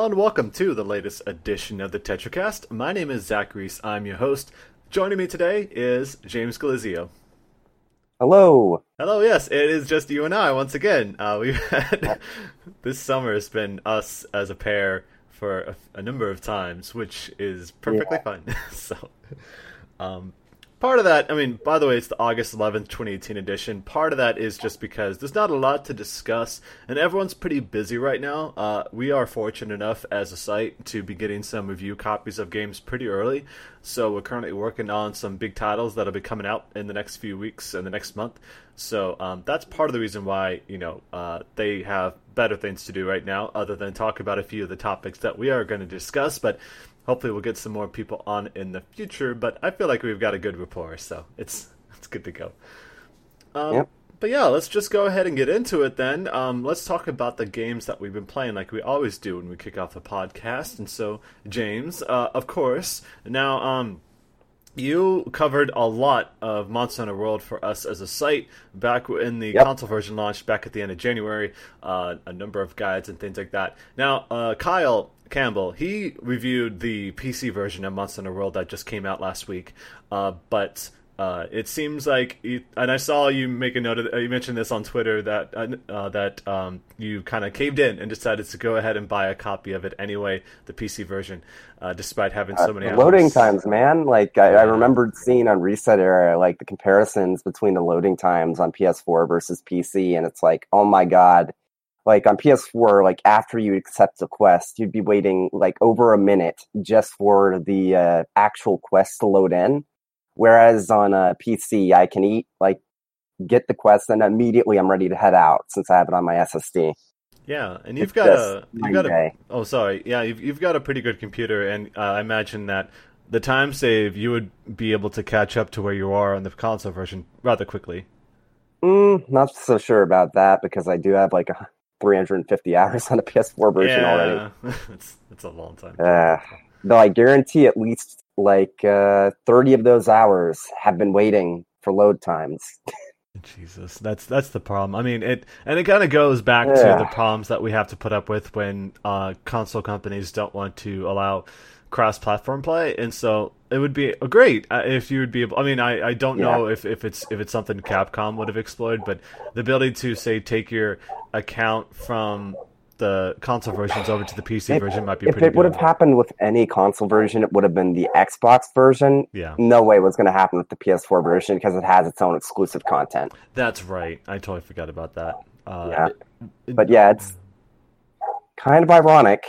Hello and welcome to the latest edition of the TetraCast. My name is Zach Reese. I'm your host. Joining me today is James Galizio. Hello. Hello. Yes, it is just you and I once again. Uh, we've had this summer has been us as a pair for a, a number of times, which is perfectly yeah. fine. so, um, part of that, I mean, by the way, it's the August 11th, 2018 edition. Part of that is just because there's not a lot to discuss, and everyone's pretty busy right now. Uh, we are fortunate enough as a site to be getting some review copies of games pretty early, so we're currently working on some big titles that'll be coming out in the next few weeks and the next month. So um, that's part of the reason why you know uh, they have better things to do right now, other than talk about a few of the topics that we are going to discuss. But hopefully we'll get some more people on in the future. But I feel like we've got a good rapport, so it's it's good to go. Um, yep. But yeah, let's just go ahead and get into it then. Um, let's talk about the games that we've been playing, like we always do when we kick off the podcast. And so, James, uh, of course, now um, you covered a lot of Monster Hunter World for us as a site back when the yep. console version launched back at the end of January. Uh, a number of guides and things like that. Now, uh, Kyle Campbell, he reviewed the PC version of Monster Hunter World that just came out last week, uh, but uh, it seems like, you, and I saw you make a note of, you mentioned this on Twitter that uh, uh that um, you kind of caved in and decided to go ahead and buy a copy of it anyway, the PC version, uh, despite having so many loading times. Man, like I, I remembered seeing on Reset Era like the comparisons between the loading times on PS4 versus PC, and it's like, oh my god like on PS4, like after you accept a quest, you'd be waiting like over a minute just for the uh, actual quest to load in. Whereas on a PC, I can eat like get the quest and immediately I'm ready to head out since I have it on my SSD. Yeah, and you've it's got a you've got a oh sorry yeah you've you've got a pretty good computer and uh, I imagine that the time save you would be able to catch up to where you are on the console version rather quickly. Mm, not so sure about that because I do have like a 350 hours on a PS4 version yeah. already. it's it's a long time. Uh, though I guarantee at least like uh, 30 of those hours have been waiting for load times. Jesus, that's that's the problem. I mean, it and it kind of goes back yeah. to the problems that we have to put up with when uh, console companies don't want to allow cross-platform play, and so it would be great uh, if you would be able. I mean, I, I don't yeah. know if, if it's if it's something Capcom would have explored, but the ability to say take your account from the console versions over to the PC if, version might be. If it good. would have happened with any console version, it would have been the Xbox version. Yeah. No way was going to happen with the PS4 version because it has its own exclusive content. That's right. I totally forgot about that. Uh, yeah. It, but yeah, it's kind of ironic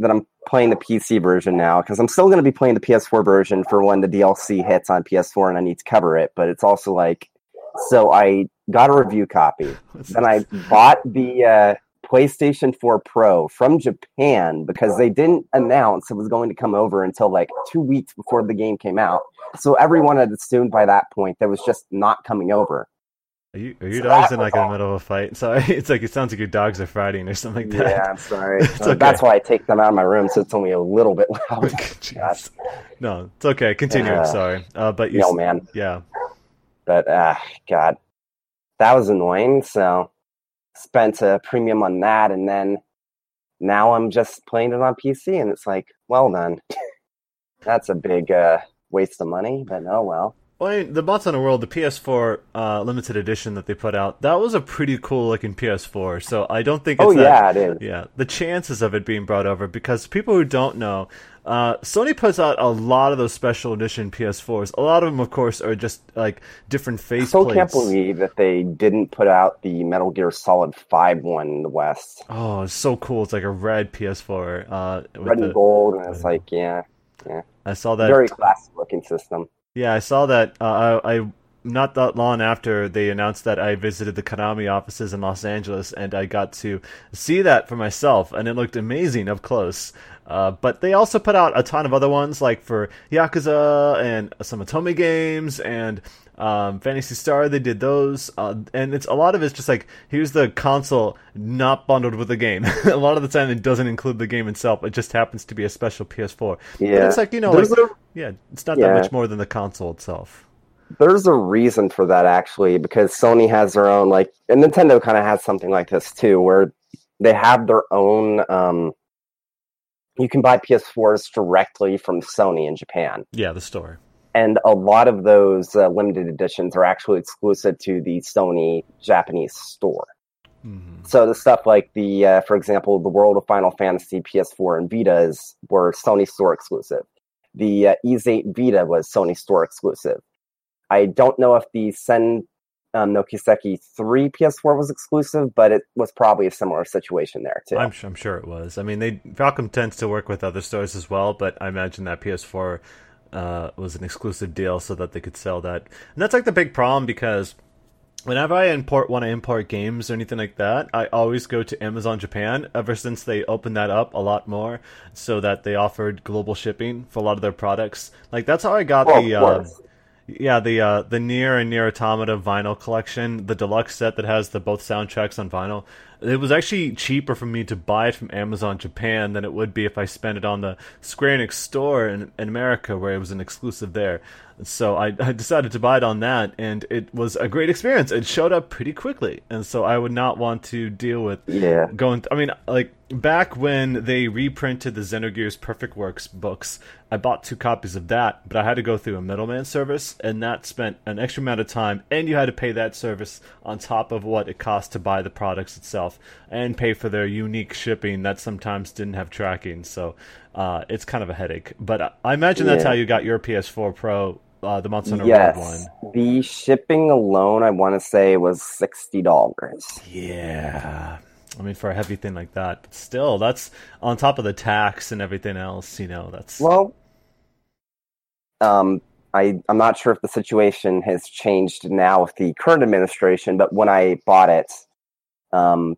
that I'm playing the PC version now because I'm still going to be playing the PS4 version for when the DLC hits on PS4 and I need to cover it. But it's also like, so I got a review copy, then I bought the uh, PlayStation 4 Pro from Japan because they didn't announce it was going to come over until like two weeks before the game came out. So everyone had assumed by that point that was just not coming over. Are you are your so dogs in like in the middle of a fight? Sorry, it's like it sounds like your dogs are fighting or something like that. Yeah, I'm sorry. okay. That's why I take them out of my room so it's only a little bit loud. no, it's okay. Continue. Uh, sorry, uh, but you, no man. Yeah, but uh, God, that was annoying. So spent a premium on that, and then now I'm just playing it on PC, and it's like, well then, that's a big uh, waste of money. But oh well. Well, I mean, the World, the PS4 uh, limited edition that they put out, that was a pretty cool looking PS4. So I don't think. It's oh that, yeah, it is. Yeah, the chances of it being brought over because people who don't know, uh, Sony puts out a lot of those special edition PS4s. A lot of them, of course, are just like different face. I still can't believe that they didn't put out the Metal Gear Solid Five one in the West. Oh, it's so cool! It's like a red PS4, uh, red and the, gold, and it's like yeah, yeah. I saw that very classic looking system. Yeah, I saw that. Uh, I, I not that long after they announced that I visited the Konami offices in Los Angeles, and I got to see that for myself, and it looked amazing up close. Uh, but they also put out a ton of other ones, like for Yakuza and some Otome games and um, Phantasy Star. They did those, uh, and it's a lot of it's just like here's the console not bundled with the game. a lot of the time, it doesn't include the game itself. It just happens to be a special PS4. Yeah, but it's like you know, like, a, yeah, it's not yeah. that much more than the console itself. There's a reason for that actually, because Sony has their own like, and Nintendo kind of has something like this too, where they have their own. Um, you can buy PS4s directly from Sony in Japan. Yeah, the store. And a lot of those uh, limited editions are actually exclusive to the Sony Japanese store. Mm-hmm. So the stuff like the, uh, for example, the World of Final Fantasy PS4 and Vitas were Sony store exclusive. The uh, Ys-8 Vita was Sony store exclusive. I don't know if the Sen um, no Kiseki 3 PS4 was exclusive, but it was probably a similar situation there too. I'm, I'm sure it was. I mean, they Falcom tends to work with other stores as well, but I imagine that PS4 uh, was an exclusive deal so that they could sell that. And that's like the big problem because whenever I import want to import games or anything like that, I always go to Amazon Japan. Ever since they opened that up a lot more, so that they offered global shipping for a lot of their products. Like that's how I got oh, the. Uh, yeah, the uh, the NieR and NieR Automata vinyl collection, the deluxe set that has the both soundtracks on vinyl. It was actually cheaper for me to buy it from Amazon Japan than it would be if I spent it on the Square Enix store in, in America, where it was an exclusive there. So I, I decided to buy it on that, and it was a great experience. It showed up pretty quickly, and so I would not want to deal with yeah going. Th- I mean, like back when they reprinted the Xenogears Perfect Works books, I bought two copies of that, but I had to go through a middleman service, and that spent an extra amount of time, and you had to pay that service on top of what it cost to buy the products itself, and pay for their unique shipping that sometimes didn't have tracking. So uh, it's kind of a headache. But I imagine that's how you got your PS4 Pro, uh, the a yes. one. The shipping alone, I want to say, was sixty dollars. Yeah. I mean, for a heavy thing like that, but still, that's on top of the tax and everything else. You know, that's well. Um, I I'm not sure if the situation has changed now with the current administration, but when I bought it, um,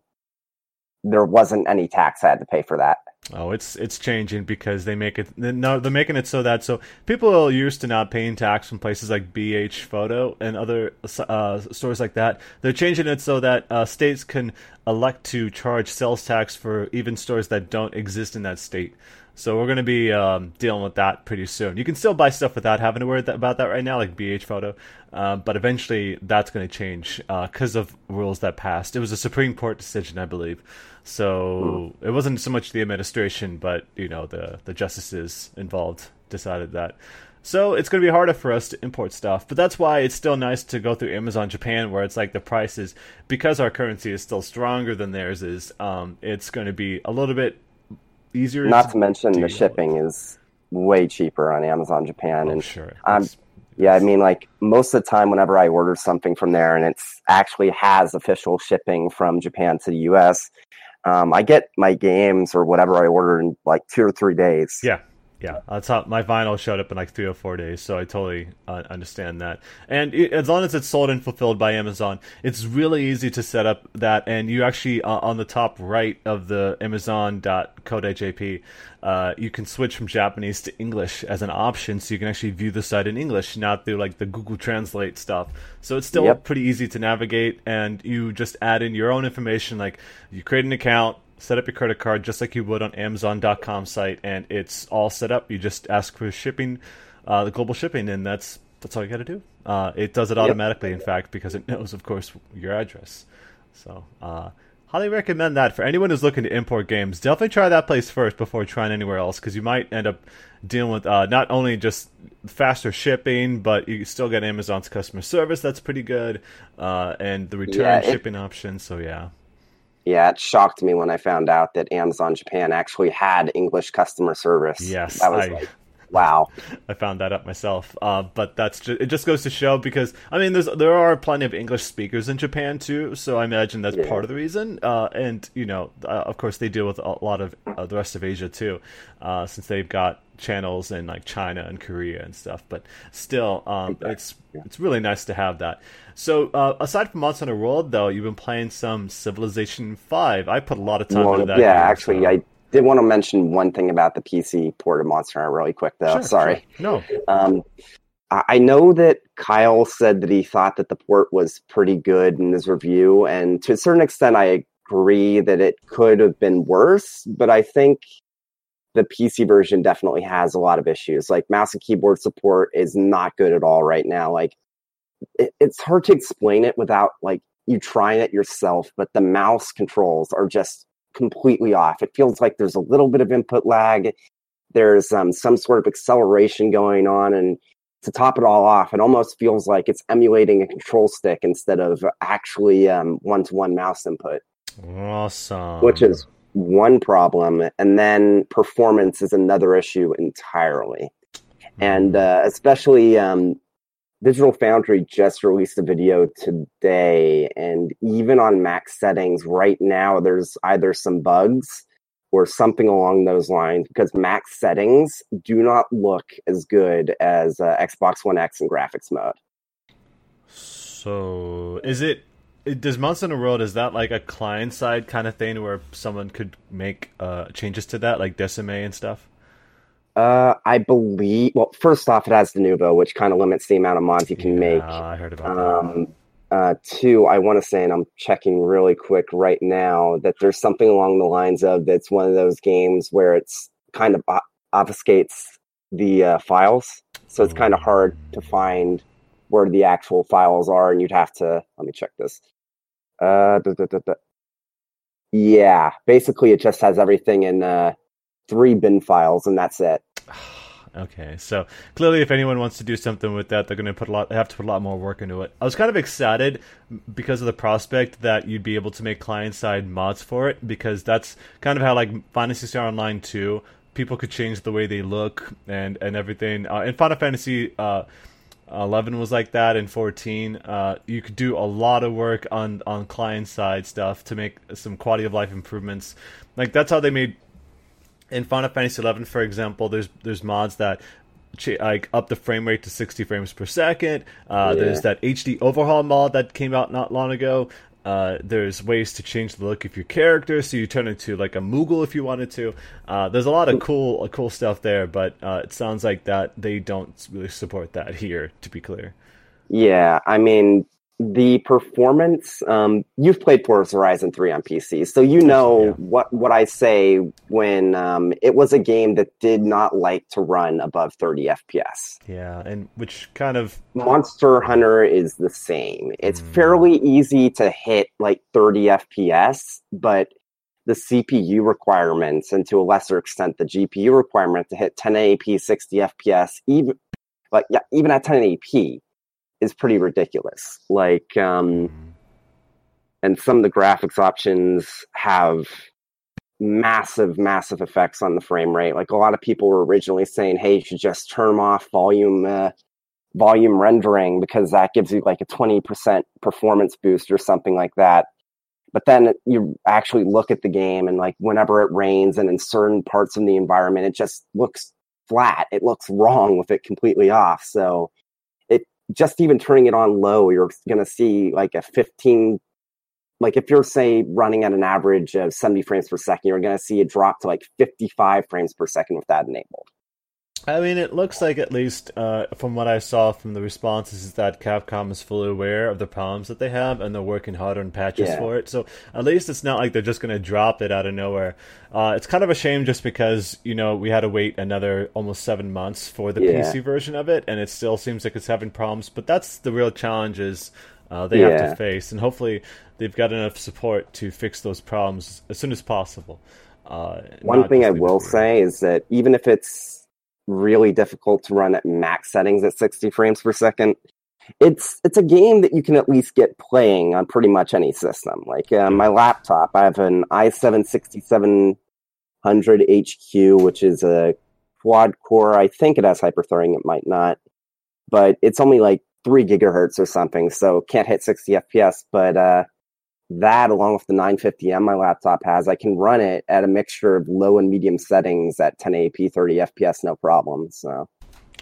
there wasn't any tax I had to pay for that. Oh, it's it's changing because they make it no, they're making it so that so people are used to not paying tax from places like BH Photo and other uh, stores like that. They're changing it so that uh, states can elect to charge sales tax for even stores that don't exist in that state. So we're going to be um, dealing with that pretty soon. You can still buy stuff without having to worry that, about that right now, like BH Photo, uh, but eventually that's going to change because uh, of rules that passed. It was a Supreme Court decision, I believe. So mm. it wasn't so much the administration, but you know the the justices involved decided that. So it's going to be harder for us to import stuff, but that's why it's still nice to go through Amazon Japan, where it's like the prices because our currency is still stronger than theirs is. Um, it's going to be a little bit easier. Not to, mention the shipping with. is way cheaper on Amazon Japan, oh, and sure. I'm, yeah, I mean, like most of the time, whenever I order something from there, and it's actually has official shipping from Japan to the U.S., um, I get my games or whatever I order in like two or three days. Yeah, yeah, that's how my vinyl showed up in like three or four days, so I totally uh, understand that. And it, as long as it's sold and fulfilled by Amazon, it's really easy to set up that. And you actually uh, on the top right of the Amazon.co.jp, uh, you can switch from Japanese to English as an option, so you can actually view the site in English, not through like the Google Translate stuff. So it's still yep. pretty easy to navigate, and you just add in your own information, like you create an account set up your credit card just like you would on Amazon.com site, and it's all set up. You just ask for shipping, uh, the global shipping, and that's that's all you got to do. Uh, it does it automatically, yep. in fact, because it knows, of course, your address. So, uh, highly recommend that for anyone who's looking to import games. Definitely try that place first before trying anywhere else, because you might end up dealing with uh, not only just faster shipping, but you still get Amazon's customer service that's pretty good, uh, and the return yeah, it, shipping option. So, yeah. Yeah, it shocked me when I found out that Amazon Japan actually had English customer service. Yes, that was I, like, wow. I found that out myself. Uh, but that's just, it. Just goes to show because I mean, there's there are plenty of English speakers in Japan too, so I imagine that's yeah. part of the reason. Uh, and you know, uh, of course, they deal with a lot of uh, the rest of Asia too, uh, since they've got channels in like China and Korea and stuff. But still, um, exactly. it's it's really nice to have that. So uh, aside from Monster Hunter World, though, you've been playing some Civilization Five. I put a lot of time well, into that. Yeah, game, actually, so. I did want to mention one thing about the PC port of Monster Hunter really quick, though. Sure, Sorry. Sure. No. Um, I know that Kyle said that he thought that the port was pretty good in his review, and to a certain extent, I agree that it could have been worse. But I think the PC version definitely has a lot of issues. Like mouse and keyboard support is not good at all right now. Like it, it's hard to explain it without like you trying it yourself, but the mouse controls are just completely off. It feels like there's a little bit of input lag. There's um, some sort of acceleration going on, and to top it all off, it almost feels like it's emulating a control stick instead of actually one to one mouse input. Awesome. Which is one problem, and then performance is another issue entirely. And uh, especially um, Digital Foundry just released a video today, and even on max settings right now, there's either some bugs or something along those lines because max settings do not look as good as uh, Xbox One X in graphics mode. So, is it does Monster Hunter World is that like a client side kind of thing where someone could make uh, changes to that, like Decime and stuff? Uh, I believe. Well, first off, it has Denuvo, which kind of limits the amount of mods you can yeah, make. I heard about um, that. Uh, two, I want to say, and I'm checking really quick right now, that there's something along the lines of that's one of those games where it's kind of obfuscates the uh, files, so it's kind of hard to find where the actual files are, and you'd have to. Let me check this. Uh, da, da, da, yeah, basically, it just has everything in uh, three bin files, and that's it. Okay, so clearly, if anyone wants to do something with that, they're going to put a lot. Have to put a lot more work into it. I was kind of excited because of the prospect that you'd be able to make client-side mods for it, because that's kind of how like Phantasy Star Online two, people could change the way they look and and everything. Uh, in Final Fantasy. Uh, 11 was like that and 14 uh, you could do a lot of work on on client side stuff to make some quality of life improvements like that's how they made in Final Fantasy XI, for example, there's there's mods that like up the frame rate to 60 frames per second. Uh, yeah. There's that HD overhaul mod that came out not long ago. Uh, there's ways to change the look of your character, so you turn into like a Moogle if you wanted to. Uh, there's a lot of cool, uh, cool stuff there, but uh, it sounds like that they don't really support that here. To be clear. Yeah, I mean, the performance um, you've played Forza Horizon 3 on PC so you know yeah. what what I say when um, it was a game that did not like to run above 30 FPS yeah and which kind of Monster Hunter is the same it's mm. fairly easy to hit like 30 FPS but the CPU requirements and to a lesser extent the GPU requirement to hit 1080p 60 FPS even like yeah even at 1080p is pretty ridiculous. Like, um, and some of the graphics options have massive, massive effects on the frame rate. Like a lot of people were originally saying, "Hey, you should just turn off volume." Uh, volume rendering because that gives you like a 20% performance boost or something like that but then you actually look at the game and like whenever it rains and in certain parts of the environment it just looks flat it looks wrong with it completely off so just even turning it on low, you're going to see like a 15, like if you're say running at an average of 70 frames per second, you're going to see it drop to like 55 frames per second with that enabled. I mean, it looks like at least uh, from what I saw from the responses is that Capcom is fully aware of the problems that they have and they're working hard on patches yeah. for it. So at least it's not like they're just going to drop it out of nowhere. Uh, it's kind of a shame just because you know we had to wait another almost seven months for the yeah. PC version of it, and it still seems like it's having problems. But that's the real challenges uh, they yeah. have to face, and hopefully they've got enough support to fix those problems as soon as possible. Uh, One thing I will say is that even if it's really difficult to run at max settings at 60 frames per second. It's it's a game that you can at least get playing on pretty much any system. Like uh, my laptop, I have an i7 6700 HQ, which is a quad core. I think it has hyperthreading. It might not, but it's only like three gigahertz or something, so can't hit 60 FPS. But uh, that along with the 950M my laptop has, I can run it at a mixture of low and medium settings at 1080p 30 FPS, no problem. So.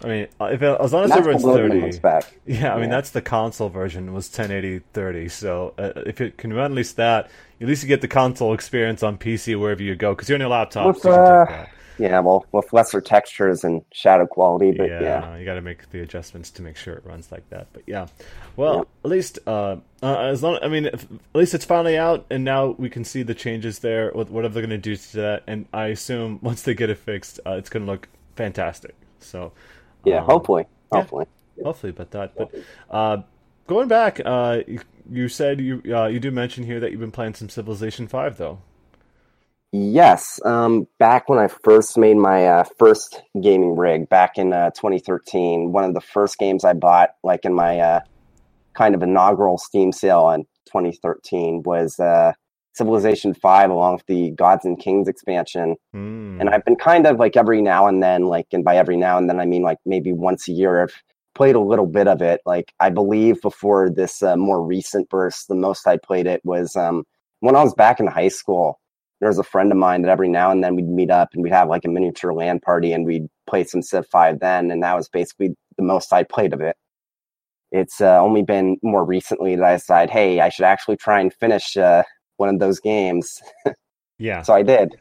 I mean, uh, if it, as long as it runs 30, yeah, I mean that's the console version was 1080 30. So uh, if it can run at least that, at least you get the console experience on PC wherever you go because you're on your laptop. With, so you uh, yeah, well, with lesser textures and shadow quality, but yeah, yeah. you got to make the adjustments to make sure it runs like that. But yeah, well, yeah. at least uh, uh, as long, I mean, if, at least it's finally out, and now we can see the changes there with whatever they're going to do to that. And I assume once they get it fixed, uh, it's going to look fantastic. So yeah, um, hopefully, hopefully, yeah, hopefully, about that, but. Uh, going back, uh, you, you, said you uh, you do mention here that you've been playing some Civilization Five, though. Yes. Um, back when I first made my uh, first gaming rig back in uh, 2013, one of the first games I bought, like in my uh, kind of inaugural Steam sale in 2013, was uh, Civilization 5 along with the Gods and Kings expansion. Mm. And I've been kind of like every now and then, like, and by every now and then, I mean like maybe once a year, I've played a little bit of it. Like, I believe before this uh, more recent burst, the most I played it was um, when I was back in high school there was a friend of mine that every now and then we'd meet up and we'd have like a miniature LAN party and we'd play some Civ 5 then. And that was basically the most I played of it. It's uh, only been more recently that I decided, hey, I should actually try and finish uh, one of those games. yeah. so I did.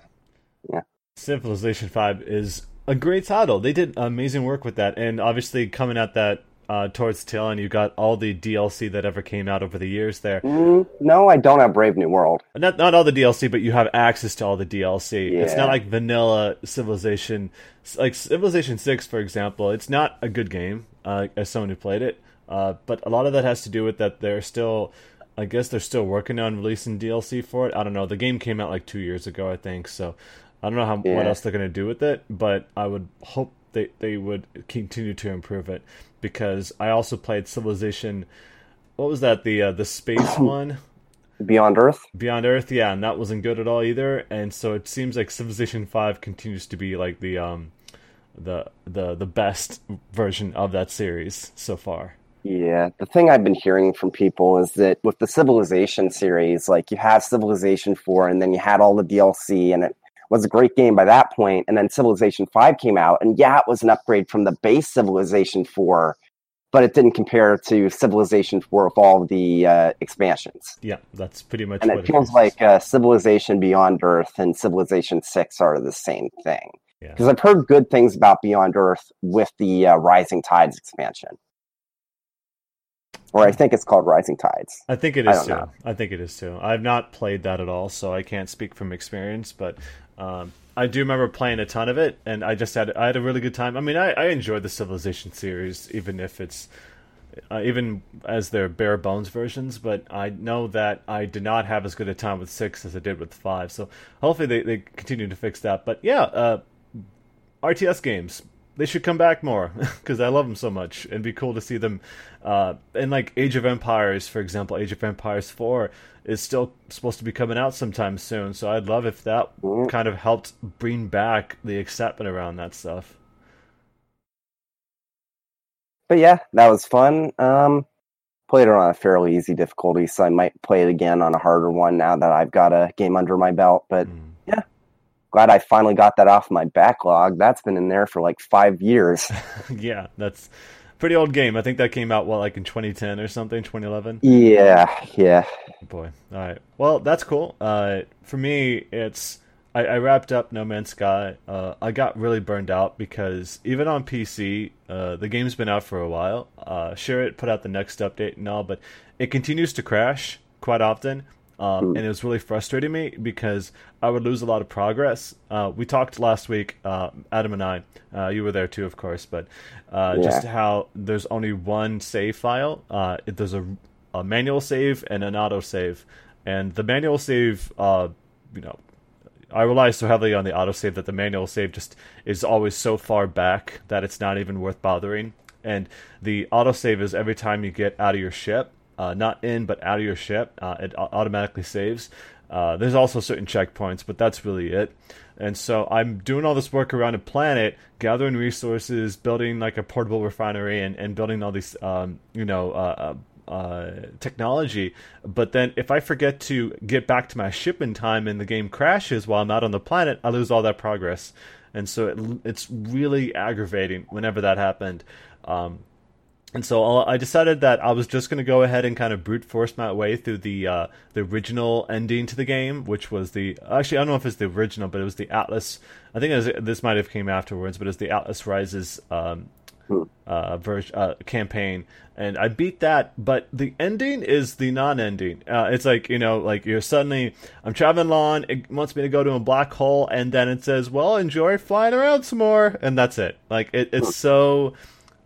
Yeah. Civilization 5 is a great title. They did amazing work with that. And obviously, coming at that uh, towards Till, and you got all the DLC that ever came out over the years there. Mm, no, I don't have Brave New World. Not not all the DLC, but you have access to all the DLC. Yeah. It's not like vanilla Civilization, like Civilization Six, for example. It's not a good game uh, as someone who played it, uh, but a lot of that has to do with that they're still. I guess they're still working on releasing DLC for it. I don't know. The game came out like two years ago, I think. So I don't know how Yeah. what else they're gonna do with it, but I would hope they they would continue to improve it because I also played Civilization. What was that? The uh, the space one. Beyond Earth. Beyond Earth, yeah, and that wasn't good at all either. And so it seems like Civilization Five continues to be like the um, the the the best version of that series so far. Yeah, the thing I've been hearing from people is that with the Civilization series, like you have Civilization 4 and then you had all the DLC and it was a great game by that point and then Civilization 5 came out and yeah, it was an upgrade from the base Civilization 4, but it didn't compare to Civilization 4 with all the uh, expansions. Yeah, that's pretty much And what it feels is. like uh, Civilization Beyond Earth and Civilization 6 are the same thing. Yeah. Because I've heard good things about Beyond Earth with the uh, Rising Tides expansion. Or I think it's called Rising Tides. I think it is I too. know. I think it is too. I've not played that at all, so I can't speak from experience. But um, I do remember playing a ton of it, and I just had I had a really good time. I mean, I, I enjoyed the Civilization series, even if it's uh, even as their bare bones versions. But I know that I did not have as good a time with six as I did with five. So hopefully they they continue to fix that. But yeah, uh, RTS games. They should come back more because I love them so much, and be cool to see them. Uh, like Age of Empires, for example, Age of Empires Four is still supposed to be coming out sometime soon. So I'd love if that Mm. kind of helped bring back the excitement around that stuff. But yeah, that was fun. Um, played it on a fairly easy difficulty, so I might play it again on a harder one now that I've got a game under my belt. But Mm. glad I finally got that off my backlog. That's been in there for like five years. yeah, that's pretty old game. I think that came out what like in 2010 or something, 2011. yeah, yeah. Boy. All right. Well, that's cool. Uh, for me, it's I, I wrapped up No Man's Sky. Uh, I got really burned out because even on PC, uh, the game's been out for a while. Uh, sure, it put out the next update and all, but it continues to crash quite often. Um, and it was really frustrating me because I would lose a lot of progress. Uh, we talked last week, uh, Adam and I. Uh, you were there too, of course, but uh, just how there's only one save file. Uh, it, there's a, a manual save and an auto save, and the manual save, uh, you know, I rely so heavily on the autosave that the manual save just is always so far back that it's not even worth bothering. And the autosave is every time you get out of your ship, uh, not in but out of your ship, uh, it automatically saves. Uh, there's also certain checkpoints, but that's really it. And so I'm doing all this work around a planet, gathering resources, building like a portable refinery, and, and building all these, um, you know, uh, uh, uh, technology. But then if I forget to get back to my ship in time and the game crashes while I'm out on the planet, I lose all that progress. And so it, it's really aggravating whenever that happened. Um, and so I'll- decided that I was just going to go ahead and kind of brute force my way through the uh, the original ending to the game, which was the actually I don't know if it's the original, but it was the Atlas. I think it was, this might have came afterwards, but it's the Atlas Rises um, uh, version uh, campaign, and I beat that. But the ending is the non-ending. Uh, it's like you know, like you're suddenly I'm traveling along. It wants me to go to a black hole, and then it says, "Well, enjoy flying around some more," and that's it. Like it, it's so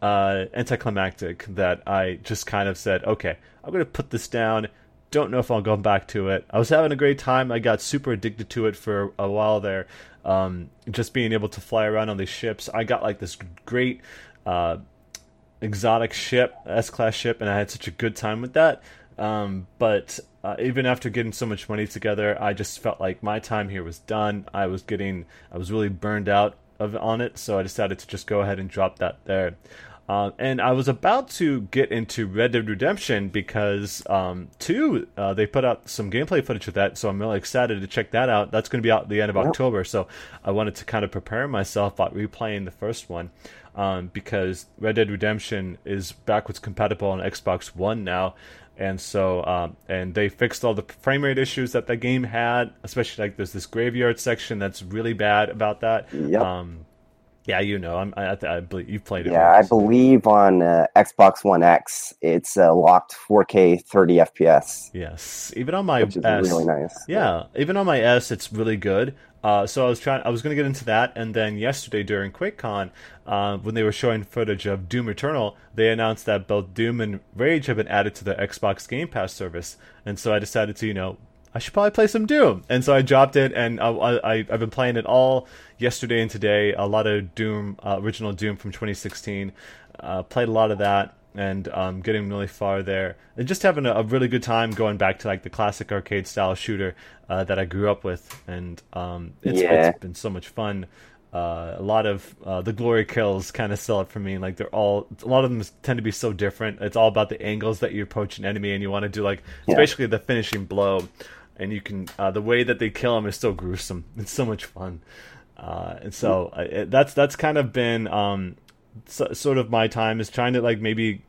uh, anticlimactic that I just kind of said, "Okay, I'm going to put this down." don't know if I'll go back to it. I was having a great time. I got super addicted to it for a while there. Um, just being able to fly around on these ships. I got like this great uh, exotic ship, S class ship, and I had such a good time with that. Um, but uh, even after getting so much money together, I just felt like my time here was done. I was getting, I was really burned out of on it, so I decided to just go ahead and drop that there. Uh, and I was about to get into Red Dead Redemption because um, two, uh, they put out some gameplay footage of that, so I'm really excited to check that out. That's going to be out at the end of yep. October, so I wanted to kind of prepare myself by replaying the first one um, because Red Dead Redemption is backwards compatible on Xbox One now, and so um, and they fixed all the frame rate issues that the game had, especially like there's this graveyard section that's really bad about that. Yep. Yeah, you know, I'm, I, I believe you've played it. Yeah, I believe on uh, Xbox One X, it's uh, locked 4K 30 FPS. Yes, even on my which is S, really nice. Yeah, even on my S, it's really good. Uh, so I was trying. I was going to get into that, and then yesterday during QuakeCon, uh, when they were showing footage of Doom Eternal, they announced that both Doom and Rage have been added to the Xbox Game Pass service, and so I decided to, you know, I should probably play some Doom. And so I dropped it, and I, I, have been playing it all yesterday and today. A lot of Doom, uh, original Doom from 2016. Uh, played a lot of that, and um, getting really far there. And just having a, a, really good time going back to like the classic arcade style shooter uh, that I grew up with. And um, it's, yeah. it's been so much fun. Uh, a lot of uh, the glory kills kind of sell it for me. Like they're all, a lot of them tend to be so different. It's all about the angles that you approach an enemy, and you want to do like, yeah. basically the finishing blow and you can uh, the way that they kill him is so gruesome. It's so much fun, uh, and so uh, that's that's kind of been um, so, sort of my time is trying to like maybe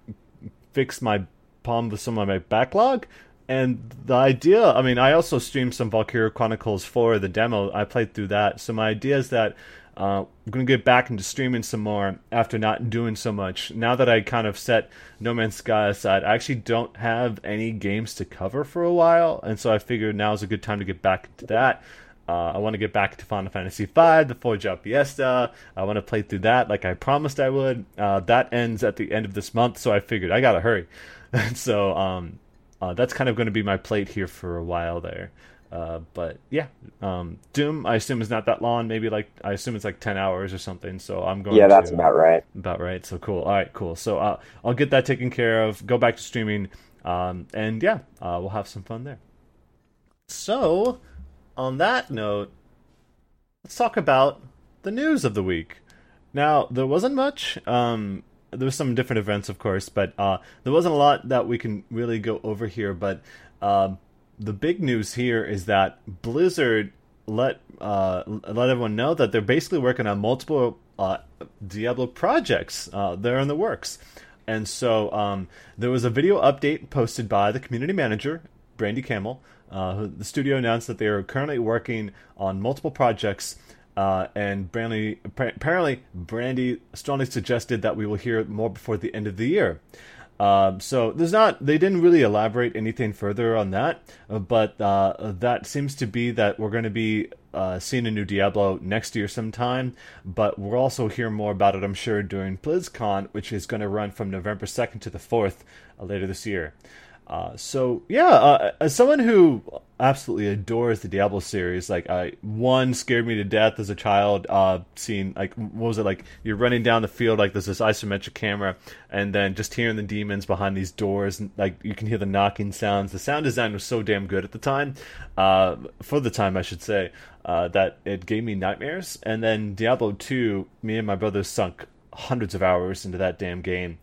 fix my palm with some of my backlog. And the idea, I mean, I also streamed some Valkyria Chronicles 4, the demo. I played through that. So my idea is that uh, I'm to get back into streaming some more after not doing so much. Now that I kind of set No Man's Sky aside, I actually don't have any games to cover for a while, and so I figured now is a good time to get back to that. Uh, I want to get back to Final Fantasy V, the Four Job Fiesta. I want to play through that like I promised I would. Uh, that ends at the end of this month, so I figured I gotta hurry. so um, uh, that's kind of going to be my plate here for a while there. Uh, but yeah, um, Doom I assume is not that long. Maybe like I assume it's like ten hours or something. So I'm going. Yeah, that's to, about right. About right. So cool. All right, cool. So uh, I'll get that taken care of. Go back to streaming, um, and yeah, uh, we'll have some fun there. So, on that note, let's talk about the news of the week. Now, there wasn't much. Um, there was some different events, of course, but uh, there wasn't a lot that we can really go over here. But uh, the big news here is that Blizzard let uh, let everyone know that they're basically working on multiple uh, Diablo projects. Uh, they're in the works, and so um, there was a video update posted by the community manager Brandy Camel. Uh, the studio announced that they are currently working on multiple projects. Uh, and Brandy, apparently, Brandy strongly suggested that we will hear more before the end of the year. Um, so there's not they didn't really elaborate anything further on that, uh, but uh, that seems to be that we're going to be uh, seeing a new Diablo next year sometime. But we'll also hear more about it, I'm sure, during BlizzCon, which is going to run from November 2nd to the 4th uh, later this year. Uh, so yeah, uh, as someone who absolutely adores the Diablo series, like I one scared me to death as a child. Uh, seeing like what was it like? You're running down the field like there's this isometric camera, and then just hearing the demons behind these doors, and like you can hear the knocking sounds. The sound design was so damn good at the time, uh, for the time I should say, uh, that it gave me nightmares. And then Diablo two, me and my brother sunk hundreds of hours into that damn game.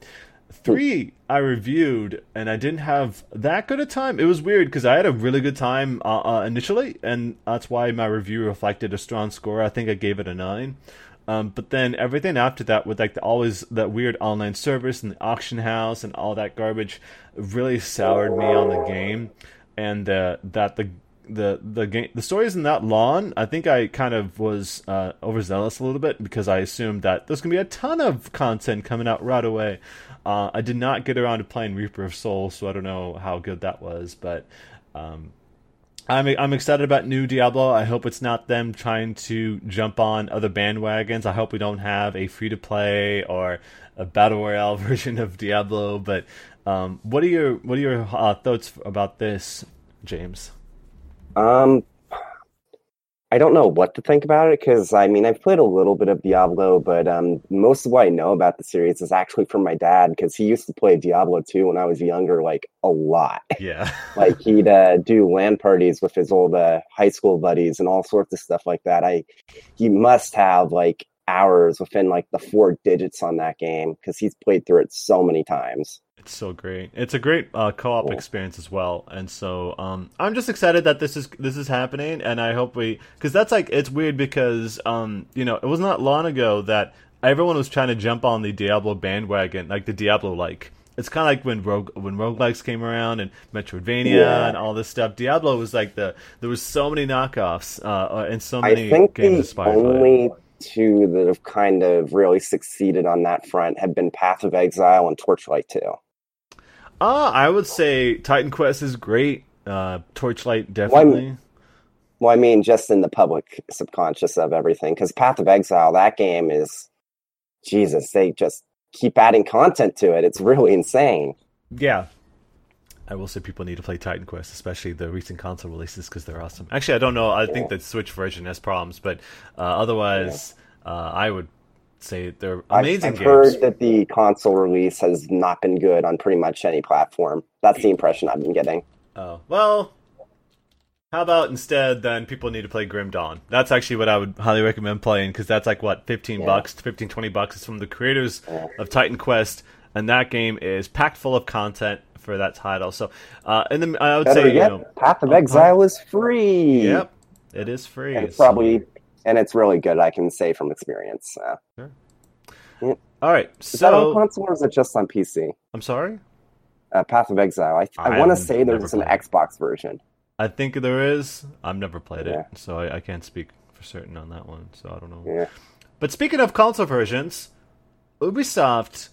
Three, I reviewed, and I didn't have that good a time. It was weird because I had a really good time uh, uh, initially, and that's why my review reflected a strong score. I think I gave it a nine. Um, but then everything after that, with like the, always that weird online service and the auction house and all that garbage, really soured me on the game, and uh, that the the the game the story isn't that long. I think I kind of was uh, overzealous a little bit because I assumed that there's gonna be a ton of content coming out right away. Uh, I did not get around to playing Reaper of Souls, so I don't know how good that was, but um, I'm I'm excited about new Diablo. I hope it's not them trying to jump on other bandwagons. I hope we don't have a free to play or a battle royale version of Diablo, but Um, what are your what are your uh, thoughts about this, James? Um, I don't know what to think about it because I mean I've played a little bit of Diablo, but um, most of what I know about the series is actually from my dad because he used to play Diablo 2 when I was younger, like a lot. Yeah, like he'd uh, do LAN parties with his old uh, high school buddies and all sorts of stuff like that. I he must have like hours within like the four digits on that game because he's played through it so many times. It's so great. It's a great uh, co-op cool. experience as well, and so um, I'm just excited that this is this is happening, and I hope we because that's like it's weird because um, you know it was not long ago that everyone was trying to jump on the Diablo bandwagon, like the Diablo like. It's kind of like when rogue when roguelikes came around and Metroidvania yeah. and all this stuff. Diablo was like the there was so many knockoffs uh, uh and so many I think games the only two that have kind of really succeeded on that front have been Path of Exile and Torchlight 2. Uh, I would say Titan Quest is great. Uh, Torchlight definitely. Well, well, I mean, just in the public subconscious of everything, because Path of Exile, that game is, Jesus, they just keep adding content to it. It's really insane. Yeah, I will say people need to play Titan Quest, especially the recent console releases, because they're awesome. Actually, I don't know. I yeah. think the Switch version has problems, but uh, otherwise, yeah. uh, I would say they're amazing I've, I've heard that the console release has not been good on pretty much any platform. That's the impression I've been getting. Oh well. How about instead then people need to play Grim Dawn? That's actually what I would highly recommend playing because that's like what 15 yeah. bucks, 15 20 bucks. It's from the creators yeah. of Titan Quest and that game is packed full of content for that title. So, uh, and then I would Better say, yet, you know, Path of uh-huh. Exile is free. Yep, it is free. And it's so. probably and it's really good. I can say from experience. So. Sure. Yeah. All right. Is so, that on console or is it just on PC? I'm sorry. Uh, Path of Exile. I, I, I want to say there's an Xbox version. I think there is. I've never played yeah. it, so I, I, can't speak for certain on that one. So I don't know. Yeah. But speaking of console versions, Ubisoft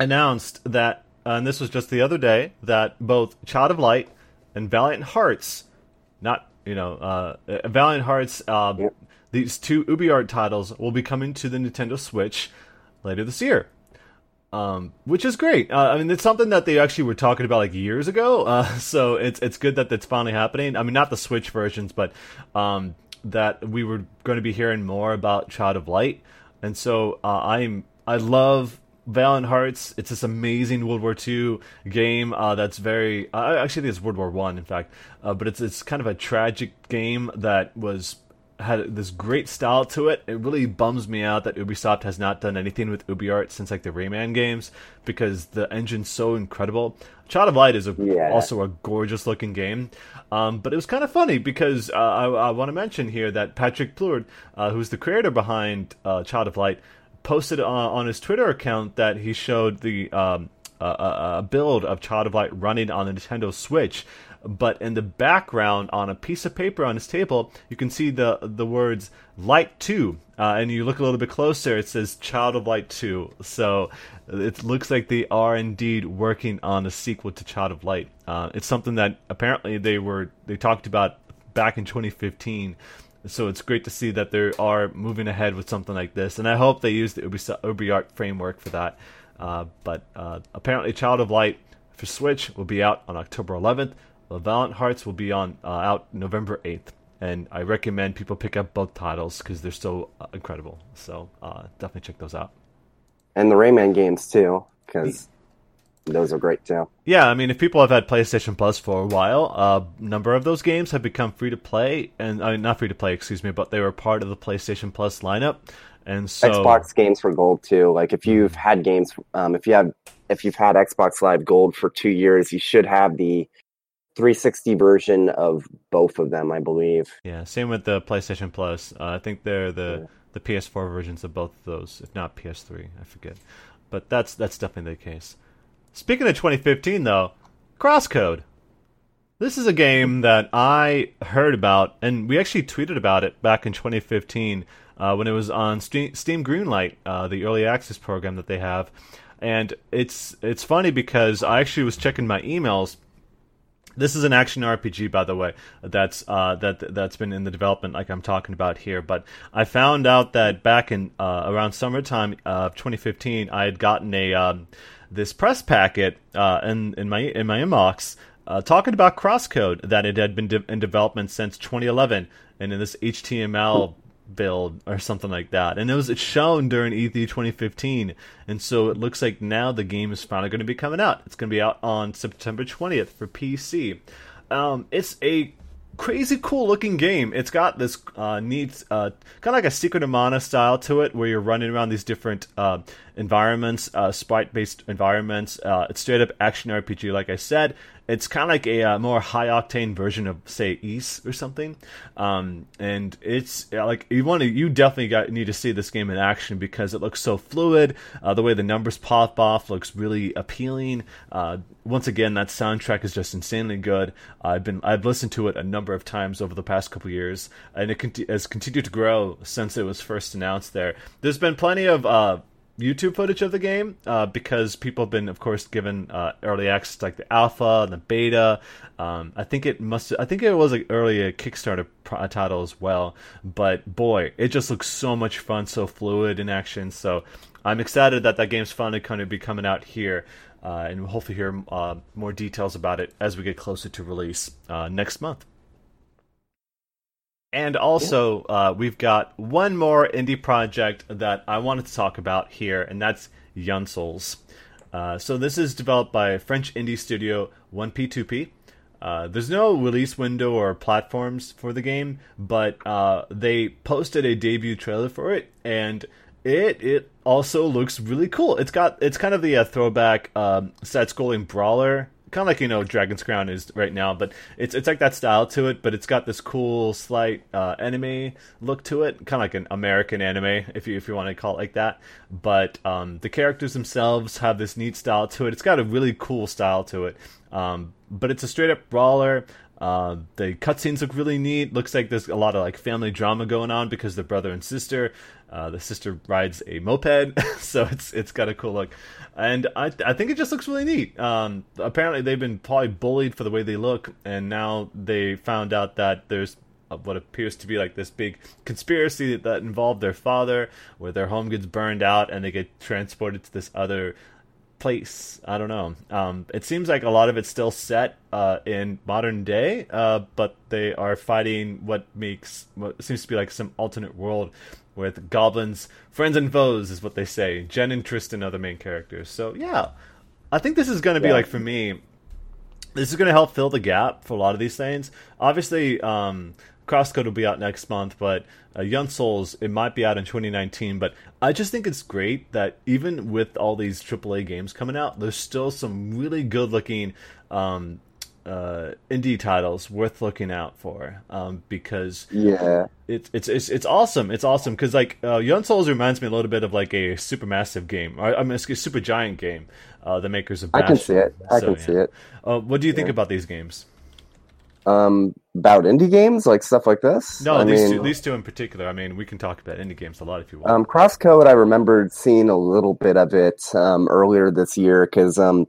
announced that, uh, and this was just the other day, that both Child of Light and Valiant Hearts, not you know, uh, Valiant Hearts uh, yep these two UbiArt titles will be coming to the Nintendo Switch later this year. Um, which is great. Uh, I mean, it's something that they actually were talking about like years ago. Uh, so it's it's good that that's finally happening. I mean, not the Switch versions, but um, that we were going to be hearing more about Child of Light. And so uh, I'm I love Valiant Hearts. It's this amazing World War II game uh, that's very. Uh, actually, think it's World War One, in fact. Uh, but it's it's kind of a tragic game that was had this great style to it. It really bums me out that Ubisoft has not done anything with UbiArt since like the Rayman games because the engine's so incredible. Child of Light is a, yeah. also a gorgeous looking game, um, but it was kind of funny because uh, I, I want to mention here that Patrick Plourde, uh, who's the creator behind uh, Child of Light, posted on his Twitter account that he showed the um, a build of Child of Light running on the Nintendo Switch but in the background on a piece of paper on his table, you can see the the words Light 2. Uh, and you look a little bit closer, it says Child of Light 2. So it looks like they are indeed working on a sequel to Child of Light. Uh, it's something that apparently they were they talked about back in 2015. So it's great to see that they are moving ahead with something like this, and I hope they use the UbiArt framework for that. Uh, but uh, apparently, Child of Light for Switch will be out on October 11th. The Valiant Hearts will be on uh, out November 8th, and I recommend people pick up both titles because they're so uh, incredible. So uh, definitely check those out. And the Rayman games too, because those are great too. Yeah, I mean, if people have had PlayStation Plus for a while, a number of those games have become free to play, and I mean, not free to play, excuse me, but they were part of the PlayStation Plus lineup. And so Xbox games for gold too. Like if you've had games, um, if you have, if you've had Xbox Live Gold for two years, you should have the 360 version of both of them, I believe. Yeah, same with the PlayStation Plus. Uh, I think they're the yeah. the PS4 versions of both of those, if not PS3. I forget, but that's that's definitely the case. Speaking of 2015, though, Crosscode. This is a game that I heard about, and we actually tweeted about it back in 2015 uh, when it was on Steam, Steam Greenlight, uh, the early access program that they have. And it's it's funny because I actually was checking my emails This is an action RPG, by the way. That's uh, that that's been in the development, like I'm talking about here. But I found out that back in uh, around summertime of 2015, I had gotten a um, this press packet uh, in in my in my inbox uh, talking about Crosscode that it had been de- in development since 2011, and in this HTML build or something like that. And it was shown during E3 2015, and so it looks like now the game is finally going to be coming out. It's going to be out on September 20th for PC. Um, it's a crazy cool looking game. It's got this uh, neat, uh, kind of like a Secret of Mana style to it, where you're running around these different uh, environments, uh, sprite based environments. Uh, it's straight up action RPG, like I said. It's kind of like a uh, more high octane version of, say, Ys or something. Um, and it's like you want to, you definitely got need to see this game in action because it looks so fluid. the way the numbers pop off looks really appealing. once again, that soundtrack is just insanely good. I've been I've listened to it a number of times over the past couple years, and it has continued to grow since it was first announced. There, there's been plenty of YouTube footage of the game uh, because people have been, of course, given uh, early access like the alpha and the beta. Um, I think it must. I think it was like early a Kickstarter title as well. But boy, it just looks so much fun, so fluid in action. So I'm excited that that game's finally going to be coming out here. Uh, and we'll hopefully hear uh, more details about it as we get closer to release uh, next month. And also, uh, we've got one more indie project that I wanted to talk about here, and that's Young Souls. Uh, so this is developed by French indie studio 1P2P. Uh, there's no release window or platforms for the game, but uh, they posted a debut trailer for it, and it it also looks really cool. It's got it's kind of the uh, throwback um, side-scrolling brawler kind of like you know Dragon's Crown is right now, but it's it's like that style to it, but it's got this cool slight uh, anime look to it, kind of like an American anime if you if you want to call it like that. But um, the characters themselves have this neat style to it. It's got a really cool style to it, um, but it's a straight up brawler. Uh, the cutscenes look really neat. Looks like there's a lot of like family drama going on because the brother and sister. Uh, the sister rides a moped, so it's it's got a cool look and I I think it just looks really neat. Um, apparently they've been probably bullied for the way they look, and now they found out that there's what appears to be like this big conspiracy that involved their father, where their home gets burned out and they get transported to this other place. I don't know. Um, it seems like a lot of it's still set uh, in modern day, uh, but they are fighting what makes what seems to be like some alternate world with goblins, friends and foes, is what they say. Jen and Tristan are the main characters. So yeah, I think this is going to be yeah. like for me. This is going to help fill the gap for a lot of these things. Obviously, um, Crosscode will be out next month, but uh, Young Souls it might be out in 2019. But I just think it's great that even with all these AAA games coming out, there's still some really good looking um, uh, indie titles worth looking out for um, because yeah, it's it's it's it's awesome. It's awesome because like uh, Young Souls reminds me a little bit of like a super massive game. I, I mean, it's a Supergiant game. Uh, the makers of Bastion. I can see it. I so, can yeah. see it. Uh, what do you think about these games? Um, about indie games like stuff like this. No, I these mean, two, these two in particular. I mean, we can talk about indie games a lot if you want. Um, Crosscode, I remembered seeing a little bit of it um, earlier this year because um,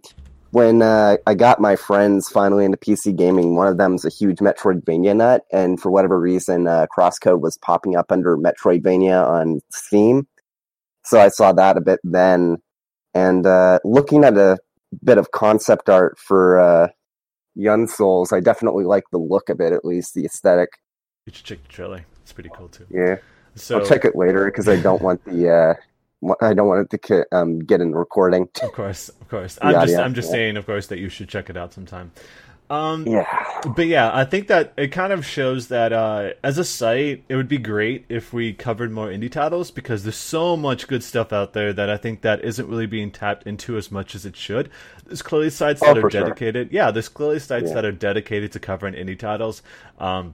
when uh, I got my friends finally into PC gaming, one of them's a huge Metroidvania nut, and for whatever reason, uh, Crosscode was popping up under Metroidvania on Steam. So I saw that a bit then, and uh, looking at a bit of concept art for uh, Young Souls, I definitely like the look of it, at least the aesthetic. You should check the trailer; it's pretty cool too. Yeah, so I'll check it later because I don't want the uh, I don't want it to um, get in the recording. Of course, of course. I'm just, I'm just yeah. saying, of course, that you should check it out sometime. Um, yeah. But yeah, I think that it kind of shows that uh, as a site, it would be great if we covered more indie titles because there's so much good stuff out there that I think that isn't really being tapped into as much as it should. There's clearly sites oh, that are dedicated. Sure. Yeah, there's clearly sites yeah. that are dedicated to covering indie titles. Um,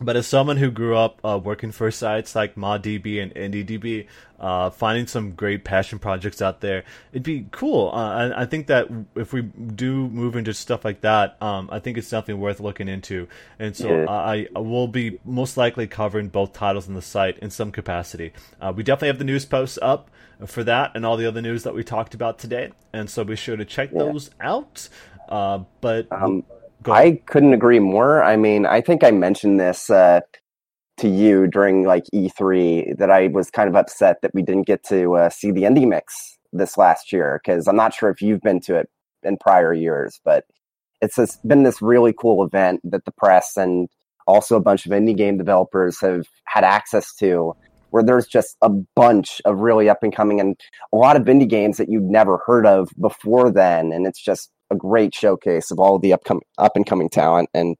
but as someone who grew up uh, working for sites like ModDB and IndieDB, uh, finding some great passion projects out there, it'd be cool. Uh, I, I, think that if we do move into stuff like that, um, I think it's definitely worth looking into. And so yeah. I, I, will be most likely covering both titles on the site in some capacity. Uh, we definitely have the news posts up for that and all the other news that we talked about today. And so be sure to check yeah. those out. Uh, but. Um, I couldn't agree more. I mean, I think I mentioned this uh, to you during like E3 that I was kind of upset that we didn't get to uh, see the indie mix this last year because I'm not sure if you've been to it in prior years, but it's this, been this really cool event that the press and also a bunch of indie game developers have had access to where there's just a bunch of really up and coming and a lot of indie games that you'd never heard of before then and it's just a great showcase of all of the upcoming up and coming talent and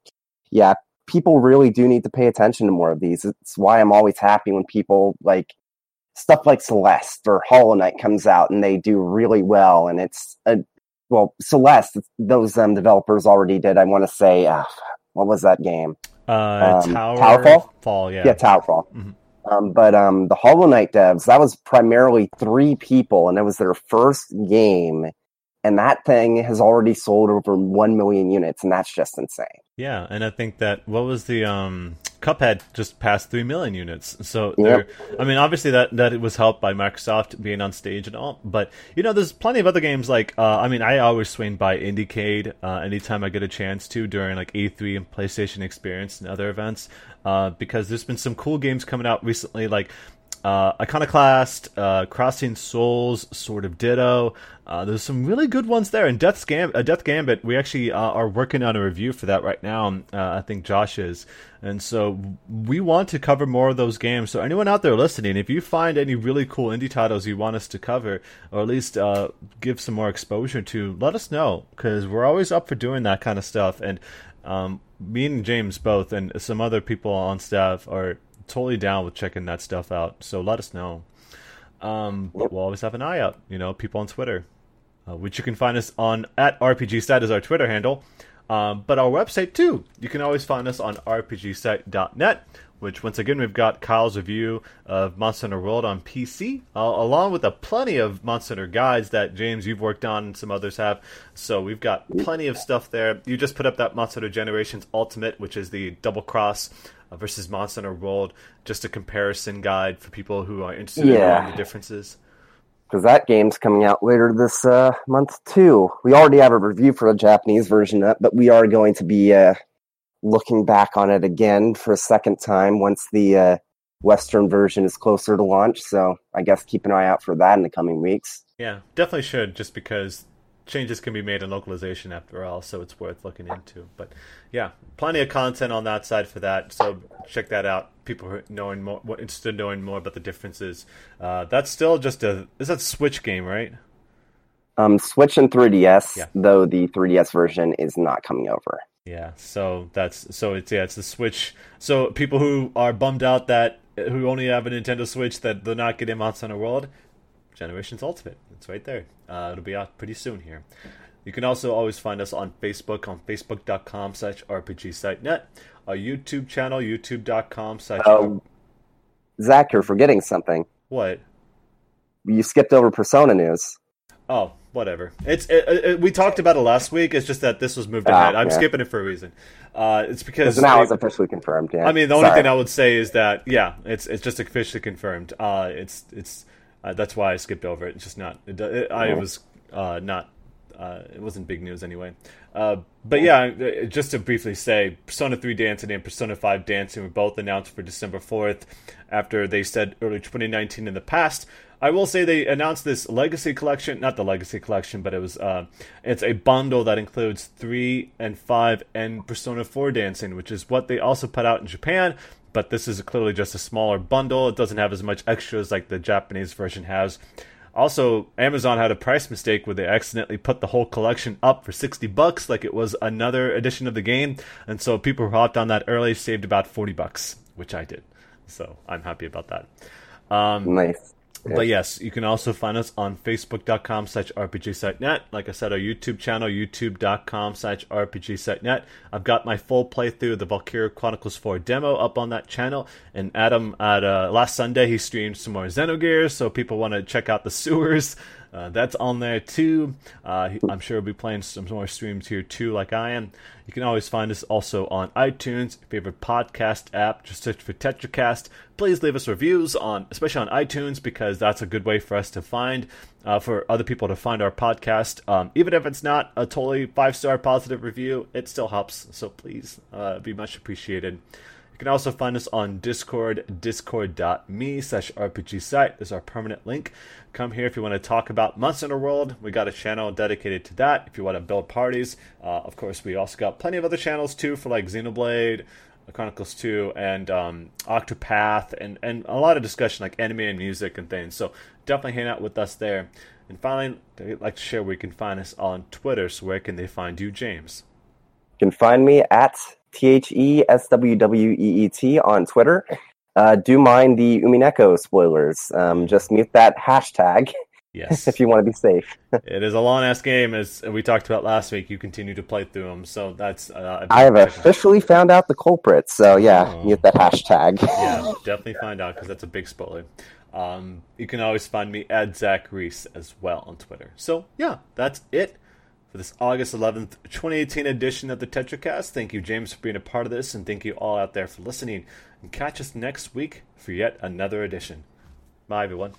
yeah people really do need to pay attention to more of these it's why i'm always happy when people like stuff like celeste or hollow knight comes out and they do really well and it's a well celeste those um, developers already did i want to say uh, what was that game uh, um, Tower Towerfall? Fall, yeah. Yeah, Towerfall. Mm-hmm. Um, but um, the Hollow Knight devs, that was primarily three people, and it was their first game. And that thing has already sold over 1 million units, and that's just insane. Yeah, and I think that what was the um Cuphead just passed three million units. So there, I mean, obviously that that it was helped by Microsoft being on stage and all. But you know, there's plenty of other games like uh, I mean, I always swing by Indiecade uh, anytime I get a chance to during like E3 and PlayStation Experience and other events uh, because there's been some cool games coming out recently like uh, Iconoclast, uh, Crossing Souls, Swords of Ditto. Uh, there's some really good ones there. And Death's uh, Death Gambit, we actually uh, are working on a review for that right now. Uh, I think Josh is. And so we want to cover more of those games. So anyone out there listening, if you find any really cool indie titles you want us to cover, or at least give some more exposure to, let us know because we're always up for doing that kind of stuff. And um, me and James both, and some other people on staff are totally down with checking that stuff out. So let us know. Um, but we'll always have an eye out. You know, people on Twitter, uh, which you can find us on at RPGsite is our Twitter handle. Um, but our website too. You can always find us on rpgsite.net, which once again we've got Kyle's review of Monster Hunter World on PC, uh, along with a plenty of Monster Hunter guides that James you've worked on and some others have. So we've got plenty of stuff there. You just put up that Monster Hunter Generations Ultimate, which is the double cross uh, versus Monster Hunter World, just a comparison guide for people who are interested yeah. in the differences. Because that game's coming out later this uh, month too. We already have a review for the Japanese version, up, but we are going to be uh, looking back on it again for a second time once the uh, Western version is closer to launch. So I guess keep an eye out for that in the coming weeks. Yeah, definitely should, just because changes can be made in localization after all, so it's worth looking into. But yeah, plenty of content on that side for that. So check that out. People who are knowing more, interested in knowing more about the differences. Uh, that's still just a is that Switch game, right? Um, Switch and 3DS, yeah. though the 3DS version is not coming over. Yeah, so that's so it's yeah, it's the Switch. So people who are bummed out that who only have a Nintendo Switch that they're not getting Monster Hunter World, Generations Ultimate. It's right there. Uh, it'll be out pretty soon here. You can also always find us on Facebook on facebook.com slash rpgsitenet. Our YouTube channel, youtube.com slash... Um, Zach, you're forgetting something. What? You skipped over Persona news. Oh, whatever. It's it, it, we talked about it last week. It's just that this was moved ahead. I'm yeah. skipping it for a reason. Uh, it's because now I, it's officially confirmed. Yeah. I mean, the only thing I would say is that yeah, it's it's just officially confirmed. Uh, it's it's uh, that's why I skipped over it. It's just not. It, it, I was uh, not. Uh, it wasn't big news anyway. Uh, but yeah, uh, just to briefly say, Persona 3 Dancing and Persona 5 Dancing were both announced for December 4th after they said early 2019 in the past. I will say they announced this Legacy Collection, not the Legacy Collection, but it was uh, it's a bundle that includes 3 and 5 and Persona 4 Dancing, which is what they also put out in Japan, but this is clearly just a smaller bundle. It doesn't have as much extras like the Japanese version has. Also, Amazon had a price mistake where they accidentally put the whole collection up for 60 bucks like it was another edition of the game, and so people who hopped on that early saved about 40 bucks, which I did. So, I'm happy about that. Um, nice. But yes, you can also find us on facebook.com slash rpgsitenet. Like I said, our YouTube channel, youtube.com slash rpgsitenet. I've got my full playthrough of the Valkyria Chronicles 4 demo up on that channel. And Adam, at uh, last Sunday, he streamed some more Xenogears, so people want to check out the sewers. Uh, that's on there too. Uh, I'm sure we'll be playing some more streams here too, like I am. You can always find us also on iTunes, favorite podcast app. Just search for TetraCast. Please leave us reviews on, especially on iTunes, because that's a good way for us to find, uh, for other people to find our podcast. Um, even if it's not a totally five star positive review, it still helps. So please, uh, be much appreciated. You can also find us on Discord, discord.me slash RPG site is our permanent link. Come here if you want to talk about Monster Hunter World. We got a channel dedicated to that. If you want to build parties, uh, of course, we also got plenty of other channels too for like Xenoblade, Chronicles 2, and um, Octopath, and, and a lot of discussion like anime and music and things. So definitely hang out with us there. And finally, I'd like to share where you can find us on Twitter. So where can they find you, James? You can find me at T H E S W W E E T on Twitter. Uh, do mind the Umineko spoilers. Um, just mute that hashtag Yes. if you want to be safe. it is a long ass game, as we talked about last week. You continue to play through them, so that's. Uh, I have officially found out the culprit, so yeah, Oh. mute that hashtag. yeah, definitely find out because that's a big spoiler. Um, you can always find me at Zach Reese as well on Twitter. So yeah, that's it for this August 11th, 2018 edition of the TetraCast. Thank you, James, for being a part of this, and thank you all out there for listening. And catch us next week for yet another edition. Bye, everyone.